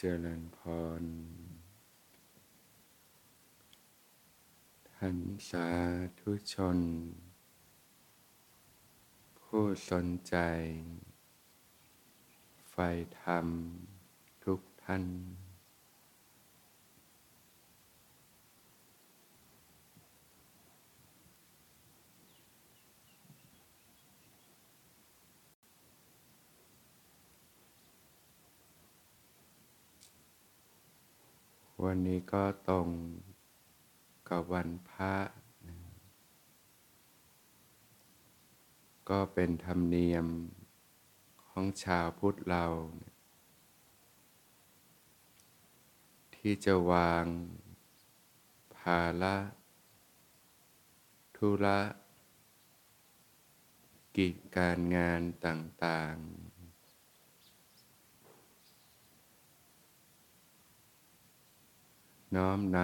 เจริญพร ท่านสาธุชน ผู้สนใจ ไฟธรรมทุกท่าน วันนี้ก็ตรงกับวันพระนะก็เป็นธรรมเนียมของชาวพุทธเราที่จะวางภาระธุระกิจการงานต่าง ๆ น้อมน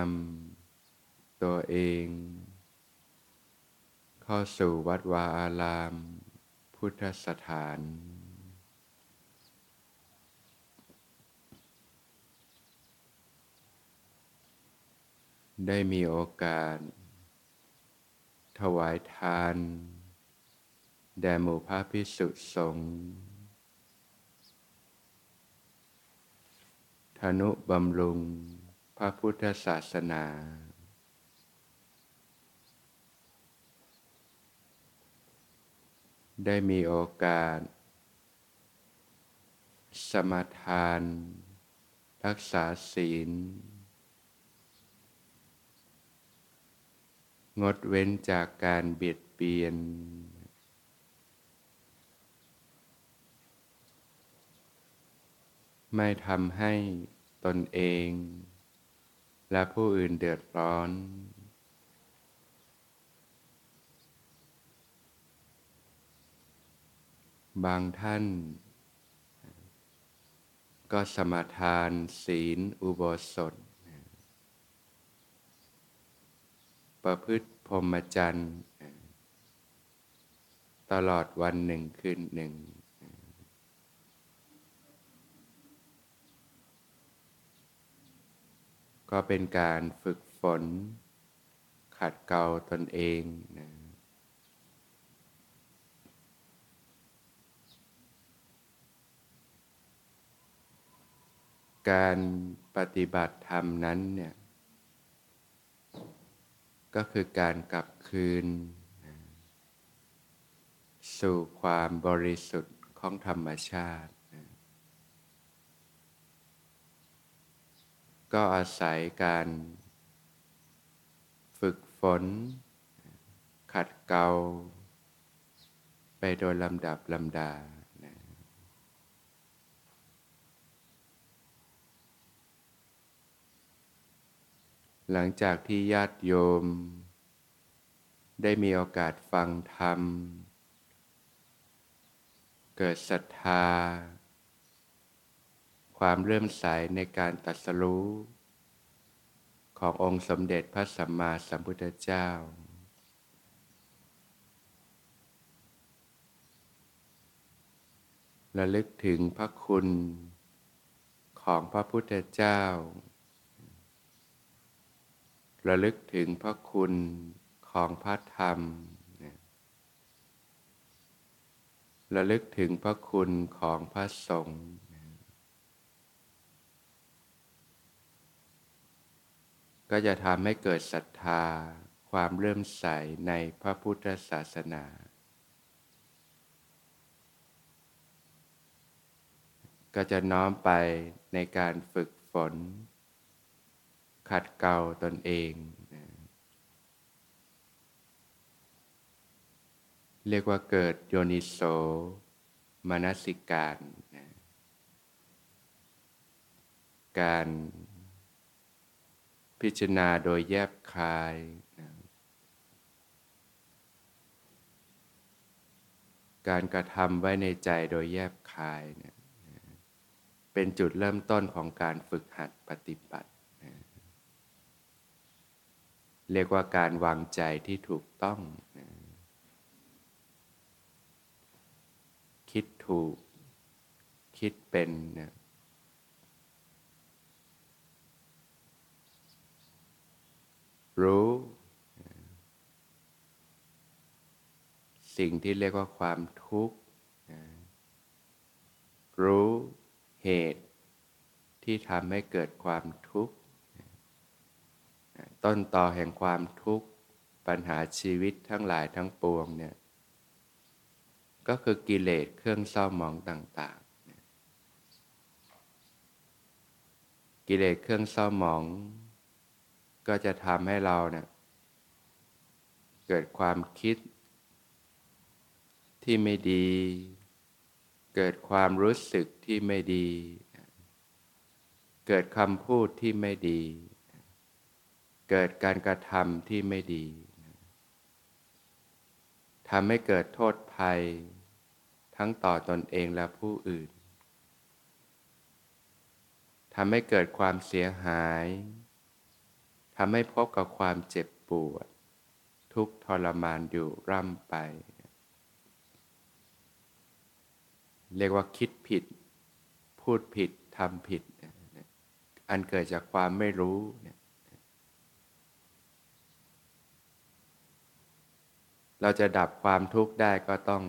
ำตัวเอง เข้าสู่วัดวาอาราม พุทธสถาน ได้มีโอกาส ถวายทาน แด่หมู่พระพิสุสงฆ์ธนุบำรุง ระพุทธศาสนา ได้มีโอกาส สมาทาน รักษาศีล งดเว้นจากการเบียดเบียนไม่ทำให้ตนเอง และผู้อื่นเดือดร้อน บางท่าน ก็สมาทานศีลอุโบสถ ประพฤติพรหมจรรย์ ตลอดวันหนึ่งคืนหนึ่ง ก็เป็นการฝึกฝน ขัดเกลาตนเองนะการปฏิบัติธรรมนั้นเนี่ยก็คือการกลับคืน สู่ความบริสุทธิ์ของธรรมชาตินะ ก็อาศัยการฝึกฝน ขัดเกลาไปโดยลำดับลำดาหลังจากที่ญาติโยม ได้มีโอกาสฟังธรรม เกิดศรัทธา ความเริ่มใสในการตัดสรู้ ขององค์สมเด็จพระสัมมาสัมพุทธเจ้า ระลึกถึงพระคุณของพระพุทธเจ้า ระลึกถึงพระคุณของพระธรรมระลึกถึงพระคุณของพระสงฆ์ ก็จะทำให้เกิดศรัทธา ความเริ่มใสในพระพุทธศาสนา ก็จะน้อมไปในการฝึกฝน ขัดเกลาตนเองเรียกว่าเกิดโยนิโสมนสิการ การ พิจารณาโดยแยบคาย การกระทำไว้ในใจโดยแยบคายเนี่ยเป็นจุดเริ่มต้นของการฝึกหัดปฏิบัตินะเรียกว่าการวางใจที่ถูกต้องนะคิดถูก คิดเป็นนะ รู้ สิ่งที่เรียกว่าความทุกข์ รู้เหตุที่ทำให้เกิดความทุกข์ ต้นต่อแห่งความทุกข์ ปัญหาชีวิตทั้งหลายทั้งปวงเนี่ยก็คือกิเลสเครื่องเศร้าหมองต่างๆ กิเลสเครื่องเศร้าหมอง ก็จะทำให้เราเนี่ยเกิดความคิด ที่ไม่ดี เกิดความรู้สึกที่ไม่ดี เกิดคำพูดที่ไม่ดี เกิดการกระทำที่ไม่ดีทำให้เกิดโทษภัย ทั้งต่อตอนเองและผู้อื่นทำให้เกิดความเสียหาย ทำให้พบกับความเจ็บปวด ทุกทรมานอยู่ร่ำไป เรียกว่าคิดผิด พูดผิดทำผิด อันเกิดจากความไม่รู้ เราจะดับความทุกข์ได้ก็ต้อง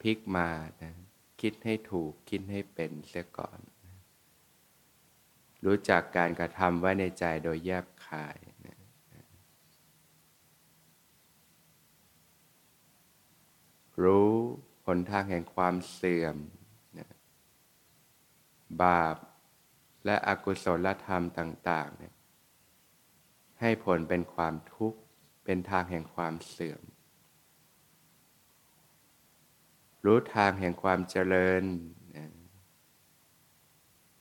พลิกมานะคิดให้ถูกคิดให้เป็นเสียก่อน รู้จักการกระทำไว้ในใจโดยแยบคาย รู้หนทางแห่งความเสื่อม บาปและอกุศลธรรมต่างๆเนี่ยให้ผลเป็นความทุกข์เป็นทางแห่งความเสื่อม รู้ทางแห่งความเจริญ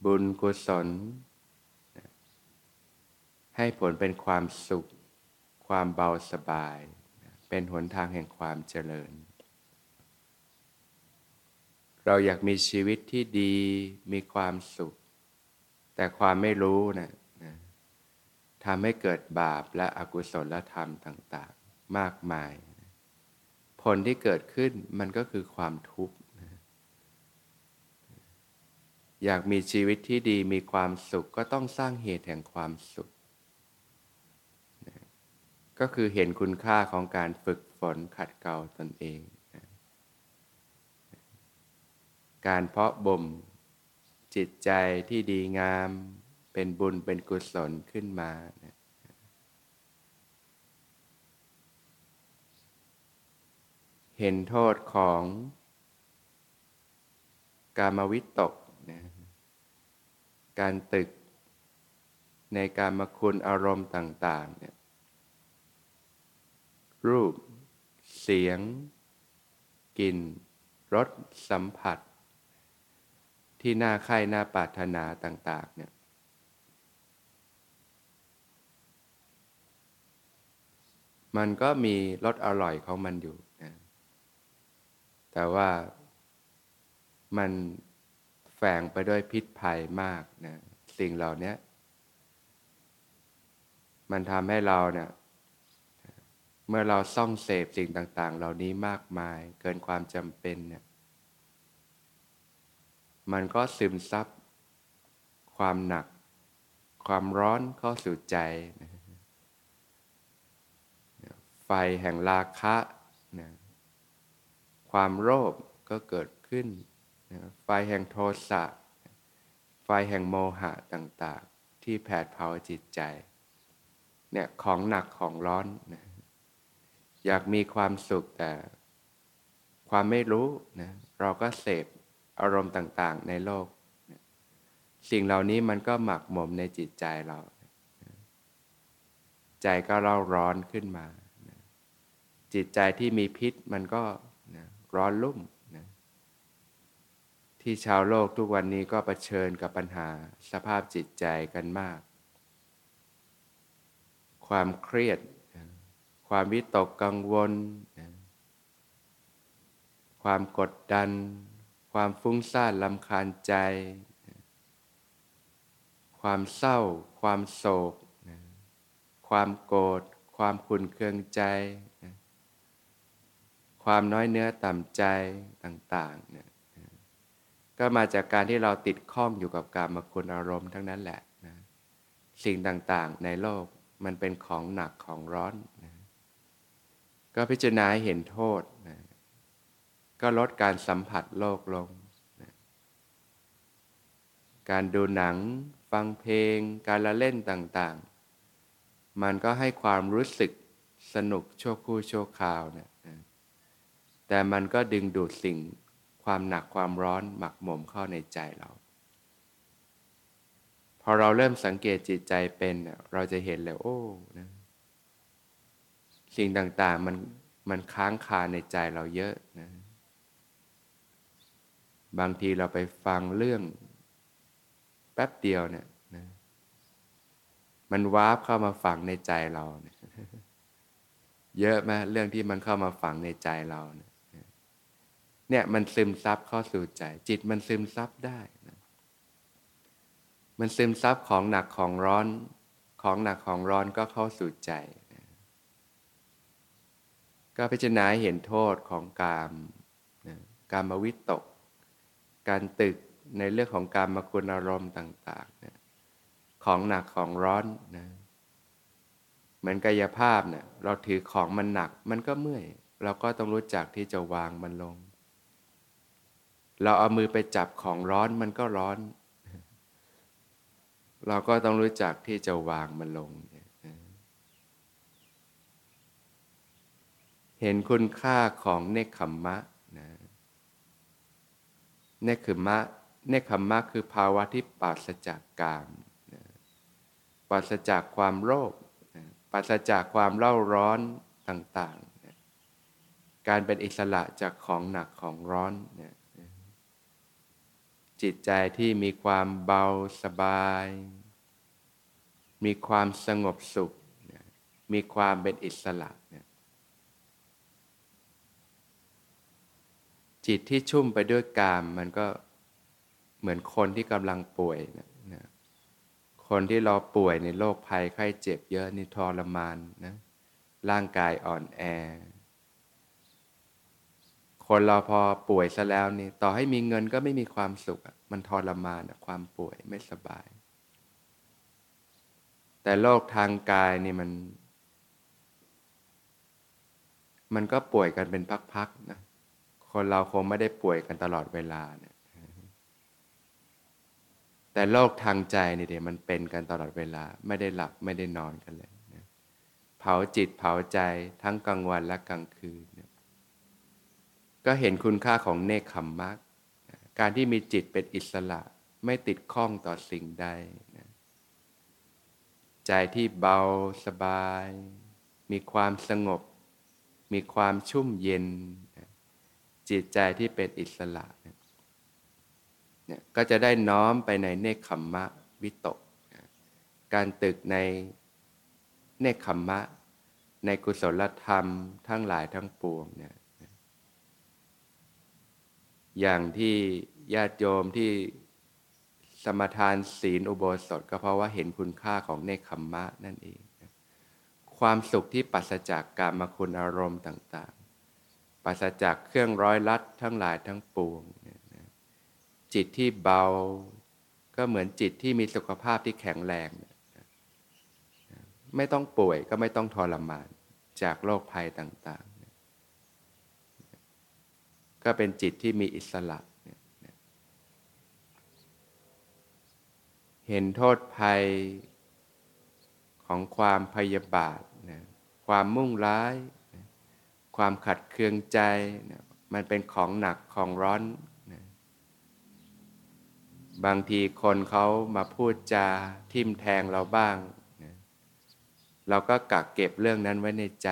บุญกุศล ให้ผลเป็นความสุข ความเบาสบาย เป็นหนทางแห่งความเจริญ เราอยากมีชีวิตที่ดีมีความสุข แต่ความไม่รู้นะนะทำให้เกิดบาปและอกุศลธรรมต่างๆ มากมาย ผลที่เกิดขึ้นมันก็คือความทุกข์นะอยากมีชีวิตที่ดีมีความสุขก็ต้องสร้างเหตุแห่งความสุข ก็คือเห็นคุณค่าของการฝึกฝนขัดเกลาตนเอง การเพาะบ่มจิตใจที่ดีงามเป็นบุญเป็นกุศลขึ้นมา เห็นโทษของกามวิตกนะการตึกในการมคุณอารมณ์ต่าง ๆ เนี่ย รูป เสียง กลิ่น รส สัมผัส ที่น่าใคร่น่าปรารถนาต่าง ๆ เนี่ย มันก็มีรสอร่อยของมันอยู่นะแต่ว่ามันแฝงไปด้วยพิษภัยมากนะสิ่งเหล่านี้มันทำให้เราเนี่ย เมื่อเราซ่องเสพสิ่งต่าง ๆ เหล่านี้มากมายเกินความจำเป็นเนี่ย มันก็ซึมซับความหนัก ความร้อนเข้าสู่ใจ ไฟแห่งราคะนะความโลภก็เกิดขึ้นนะไฟแห่งโทสะ ไฟแห่งโมหะต่าง ๆ ที่แผดเผาจิตใจ เนี่ยของหนักของร้อนนะ อยากมีความสุขแต่ความไม่รู้นะเราก็เสพอารมณ์ต่างๆ ในโลก สิ่งเหล่านี้มันก็หมักหมมในจิตใจเรา ใจก็เร่าร้อนขึ้นมา จิตใจที่มีพิษมันก็ร้อนลุ่มที่ชาวโลกทุกวันนี้ก็เผชิญกับปัญหาสภาพจิตใจกันมาก ความเครียด ความวิตกกังวล ความกดดัน ความฟุ้งซ่านลำคาญใจ ความเศร้า ความโศก ความโกรธ ความขุนเคืองใจ ความน้อยเนื้อต่ำใจต่างๆเนี่ยก็มาจากการที่เราติดข้องอยู่กับการมคุณอารมณ์ทั้งนั้นแหละนะสิ่งต่างๆในโลกมันเป็นของหนักของร้อน ก็พิจารณาเห็นโทษนะก็ลดการสัมผัสโลกลงนะการดูหนัง ฟังเพลง การละเล่นต่างๆ มันก็ให้ความรู้สึกสนุกชั่วคู่ชั่วคราวนะแต่มันก็ดึงดูดสิ่งความหนักความร้อนหมักหมมเข้าในใจเรา พอเราเริ่มสังเกตจิตใจเป็น เราจะเห็นเลยโอ้นะ สิ่งต่าง ๆ มันมันค้างคาในใจเราเยอะนะบางทีเราไปฟังเรื่อง แป๊บเดียวเนี่ยนะมัน warp เข้ามาฝังในใจเราเนี่ยเยอะไหมเรื่องที่มันเข้ามาฝังในใจเราเนี่ยเนี่ยมันซึมซับเข้าสู่ใจ จิตมันซึมซับได้นะมันซึมซับของหนักของร้อน ของหนักของร้อนก็เข้าสู่ใจ ก็พิจารณาเห็นโทษของกามนะกามวิตก การตึกในเรื่องของการมาคุณอารมณ์ต่างๆนะของหนักของร้อนนะเหมือนกายภาพเนะี่ยเราถือของมันหนักมันก็เมื่อย เราก็ต้องรู้จักที่จะวางมันลง เราเอามือไปจับของร้อนมันก็ร้อน เราก็ต้องรู้จักที่จะวางมันลง เห็นคุณค่าของเนคขมมะนะเนคขมมะเนคขมมะคือภาวะที่ปราศจากกามนะปราศจากความโลภนะปราศจากความเล่าร้อนต่างๆนะการเป็นอิสระจากของหนักของร้อนนะจิตใจที่มีความเบาสบาย มีความสงบสุขมีความเป็นอิสระ จิตที่ชุ่มไปด้วยกาม มันก็เหมือนคนที่กำลังป่วยนะนะคนที่รอป่วยในโรคภัยไข้เจ็บเยอะนี่ทรมานนะร่างกายอ่อนแอ คนเราพอป่วยซะแล้วนี่ต่อให้มีเงินก็ไม่มีความสุข มันทรมานความป่วยไม่สบาย แต่โรคทางกายนี่มัน มันก็ป่วยกันเป็นพักๆนะ คนเราคงไม่ได้ป่วยกันตลอดเวลาเนี่ยแต่โรคทางใจนี่เดี๋ยวมันเป็นกันตลอดเวลา ไม่ได้หลับไม่ได้นอนกันเลยนะเผาจิตเผาใจทั้งกลางวันและกลางคืนก็เห็นคุณค่าของเนคขมมะการที่มีจิตเป็นอิสระไม่ติดข้องต่อสิ่งใดนะใจที่เบาสบาย มีความสงบ มีความชุ่มเย็น จิตใจที่เป็นอิสระเนี่ยก็จะได้น้อมไปในเนคขมมะวิตก การตึกในเนคขมมะ ในกุศลธรรมทั้งหลายทั้งปวงเนี่ยอย่างที่ญาติโยมที่สมทานศีลอุโบสถ ก็เพราะว่าเห็นคุณค่าของเนคขมมะนั่นเอง ความสุขที่ปัสจากการมาคุณอารมณ์ต่าง ๆปัสจากเครื่องร้อยลัดทั้งหลายทั้งปวง จิตที่เบา ก็เหมือนจิตที่มีสุขภาพที่แข็งแรง ไม่ต้องป่วยก็ไม่ต้องทรมานจากโรคภัยต่างๆ ก็เป็นจิตที่มีอิสระ เห็นโทษภัยของความพยาบาทนะความมุ่งร้าย ความขัดเคืองใจ มันเป็นของหนักของร้อนนะบางทีคนเขามาพูดจาทิมแทงเราบ้างนะเราก็กักเก็บเรื่องนั้นไว้ในใจ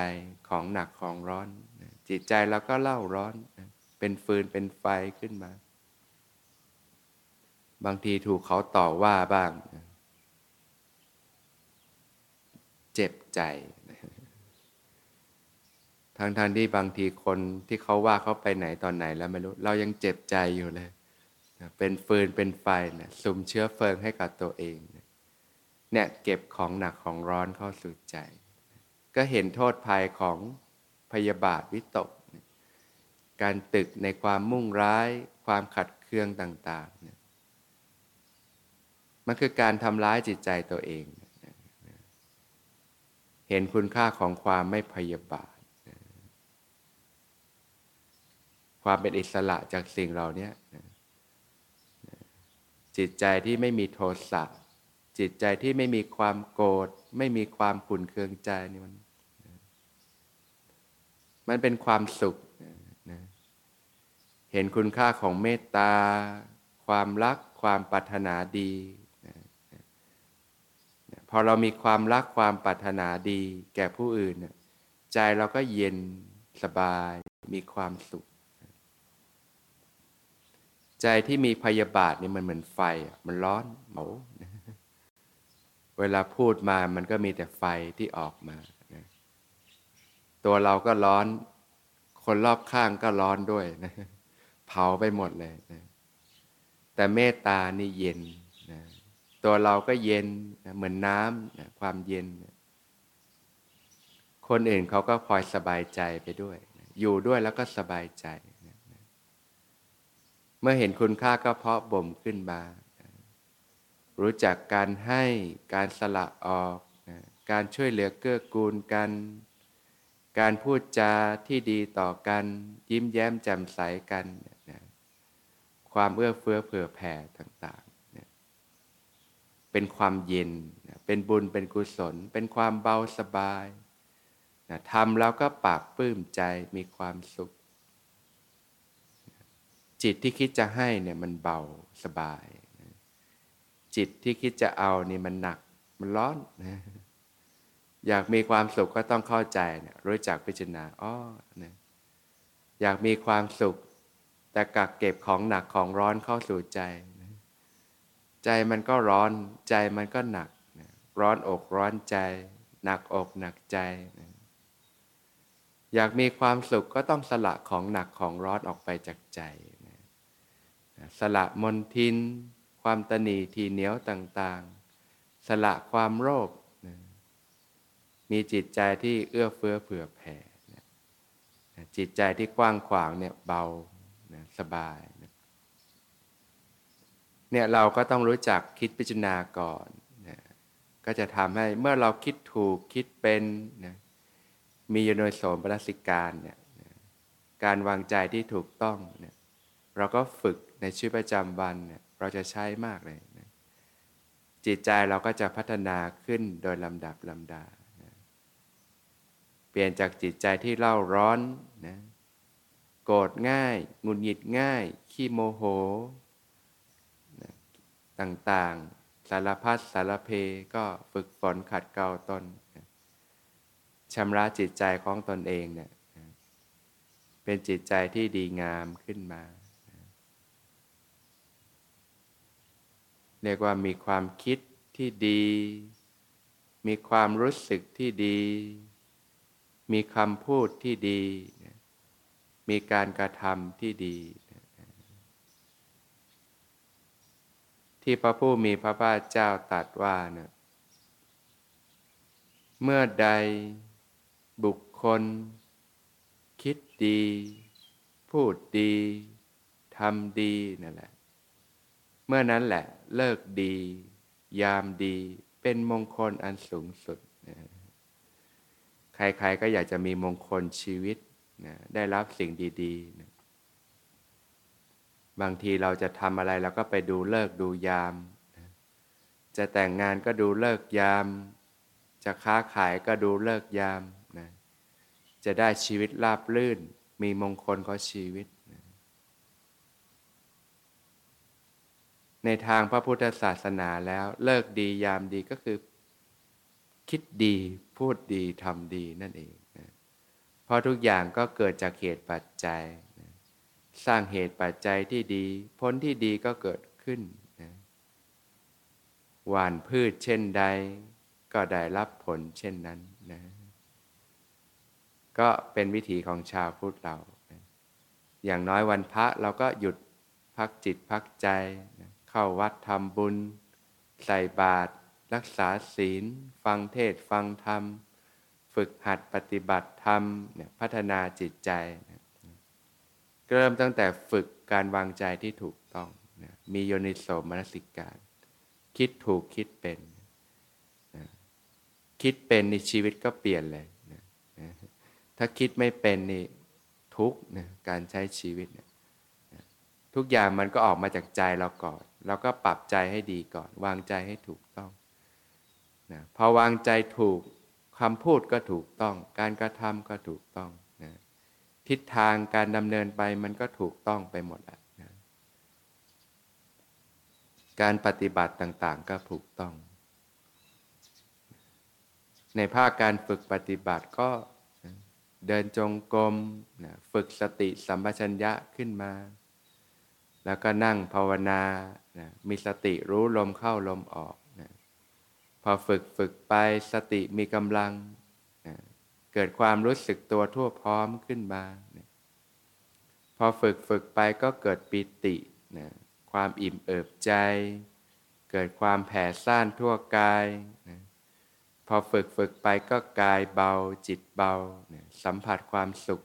ของหนักของร้อนนะจิตใจเราก็เล่าร้อนนะเป็นฟืนเป็นไฟขึ้นมา บางทีถูกเขาต่อว่าบ้างเจ็บใจ ทางทางที่บางทีคนที่เขาว่าเขาไปไหนตอนไหนแล้วไม่รู้ เรายังเจ็บใจอยู่เลยเป็นฟืนเป็นไฟนะสุ่มเชื้อเฟิงให้กับตัวเองเนี่ยเก็บของหนักของร้อนเข้าสู่ใจ ก็เห็นโทษภัยของพยาบาทวิตกการตึกในความมุ่งร้าย ความขัดเคืองต่างๆนี่มันคือการทำร้ายจิตใจตัวเองเห็นคุณค่าของความไม่พยาบาท ความเป็นอิสระจากสิ่งเหล่านี้จิตใจที่ไม่มีโทสะจิตใจที่ไม่มีความโกรธไม่มีความขุ่นเคืองใจนี่มัน มันเป็นความสุขนะเห็นคุณค่าของเมตตา ความรัก ความปรารถนาดีนะพอเรามีความรักความปรารถนาดี แก่ผู้อื่น ใจเราก็เย็นสบายมีความสุข ใจที่มีพยาบาทนี่มันเหมือนไฟ มันร้อนเหมาเวลาพูดมามันก็มีแต่ไฟที่ออกมานะตัวเราก็ร้อน คนรอบข้างก็ร้อนด้วยนะเผาไปหมดเลยนะแต่เมตตานี่เย็นนะตัวเราก็เย็นนะเหมือนน้ำนะความเย็นนะคนอื่นเขาก็พลอยสบายใจไปด้วยนะอยู่ด้วยแล้วก็สบายใจ เมื่อเห็นคุณค่าก็เพาะบ่มขึ้นมา รู้จักการให้การสละออกการช่วยเหลือเกื้อกูลกัน การพูดจาที่ดีต่อกัน ยิ้มแย้มแจ่มใสกันความเอื้อเฟื้อเผื่อแผ่ต่างๆเป็นความเย็นเป็นบุญเป็นกุศล เป็นความเบาสบายทำแล้วก็ปราบปลื้มใจมีความสุข จิตที่คิดจะให้เนี่ยมันเบาสบาย จิตที่คิดจะเอานี่มันหนักมันร้อนนะอยากมีความสุขก็ต้องเข้าใจเนี่ยรู้จักพิจารณาอ๋อนะอยากมีความสุข แต่กักเก็บของหนักของร้อนเข้าสู่ใจนะใจมันก็ร้อนใจมันก็หนักนะร้อนอกร้อนใจ หนักอกหนักใจนะอยากมีความสุขก็ต้องสละของหนักของร้อนออกไปจากใจ สละมนทิน ความตนีทีเหนียวต่างๆ สละความโลภมีจิตใจที่เอื้อเฟื้อเผื่อแผ่จิตใจที่กว้างขวางเนี่ยเบาสบายเนี่ยเราก็ต้องรู้จักคิดพิจารณาก่อนนะก็จะทำให้เมื่อเราคิดถูกคิดเป็นนะมีโยนโสมปรสิการเนี่ยการวางใจที่ถูกต้องเนี่ยเราก็ฝึก ในชีวิตประจำวันเนี่ยเราจะใช้มากเลยนะจิตใจเราก็จะพัฒนาขึ้นโดยลำดับลำดานะเปลี่ยนจากจิตใจที่เล่าร้อนนะโกรธง่ายงุนหงิดง่าย ขี้โมโหนะต่างๆ สารพัดสารเพก็ฝึกฝนขัดเกลาตนนะชำระจิตใจของตนเองเนี่ยเป็นจิตใจที่ดีงามขึ้นมา เรียกว่ามีความคิดที่ดี มีความรู้สึกที่ดี มีคำพูดที่ดี มีการกระทำที่ดี ที่พระผู้มีพระภาคเจ้าตรัสว่าเนะเมื่อใดบุคคล คิดดี พูดดีทำดีนั่นแหละ เมื่อนั้นแหละเลิกดี ยามดีเป็นมงคลอันสูงสุดนะใครๆก็อยากจะมีมงคลชีวิตนะได้รับสิ่งดีๆนะบางทีเราจะทำอะไรเราก็ไปดูเลิกดูยามนะจะแต่งงานก็ดูเลิกยาม จะค้าขายก็ดูเลิกยามนะจะได้ชีวิตราบลื่น มีมงคลของชีวิต ในทางพระพุทธศาสนาแล้วเลิกดียามดีก็คือ คิดดีพูดดีทำดีนั่นเองนะเพราะทุกอย่างก็เกิดจากเหตุปัจจัยนะสร้างเหตุปัจจัยที่ดี ผลที่ดีก็เกิดขึ้นนะหวานพืชเช่นใด ก็ได้รับผลเช่นนั้นนะก็เป็นวิถีของชาวพุทธเรานะอย่างน้อยวันพระเราก็หยุดพักจิตพักใจนะ เข้าวัดทำบุญ ใส่บาตรรักษาศีล ฟังเทศฟังธรรม ฝึกหัดปฏิบัติธรรมเนี่ยพัฒนาจิตใจนะเริ่มตั้งแต่ฝึกการวางใจที่ถูกต้องนะมีโยนิโสมนสิการ คิดถูกคิดเป็นนะคิดเป็นในชีวิตก็เปลี่ยนเลยนะนะถ้าคิดไม่เป็นนี่ทุกนะการใช้ชีวิตนะทุกอย่างมันก็ออกมาจากใจเราก่อน เราก็ปรับใจให้ดีก่อน วางใจให้ถูกต้องนะพอวางใจถูกคำพูดก็ถูกต้อง การกระทำก็ถูกต้องนะทิศทางการดำเนินไปมันก็ถูกต้องไปหมดแล้วนะการปฏิบัติต่างๆก็ถูกต้อง ในภาคการฝึกปฏิบัติก็เดินจงกรมนะฝึกสติสัมปชัญญะขึ้นมา แล้วก็นั่งภาวนา นะมีสติรู้ลมเข้าลมออกนะพอฝึกฝึกไปสติมีกำลังนะเกิดความรู้สึกตัวทั่วพร้อมขึ้นมานะพอฝึกฝึกไปก็เกิดปิตินะความอิ่มเอิบใจ เกิดความแผ่ซ่านทั่วกายนะพอฝึกฝึกไปก็กายเบาจิตเบานะสัมผัสความสุข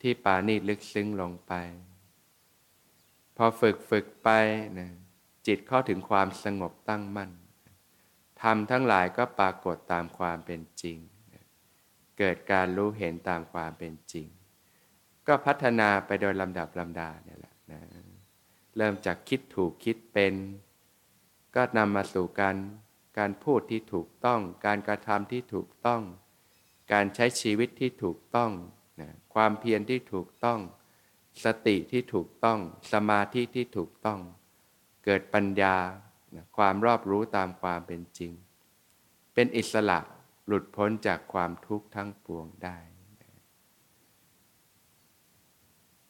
ที่ปานีลึกซึ้งลงไป พอฝึกฝึกไปนะ จิตเข้าถึงความสงบตั้งมั่นธรรมทั้งหลายก็ปรากฏตามความเป็นจริง เกิดการรู้เห็นตามความเป็นจริง ก็พัฒนาไปโดยลำดับลำดาเนี่ยแหละนะเริ่มจากคิดถูกคิดเป็น ก็นำมาสู่การการพูดที่ถูกต้อง การกระทำที่ถูกต้อง การใช้ชีวิตที่ถูกต้องนะความเพียรที่ถูกต้อง สติที่ถูกต้อง สมาธิที่ถูกต้อง เกิดปัญญาความรอบรู้ตามความเป็นจริง เป็นอิสระหลุดพ้นจากความทุกข์ทั้งปวงได้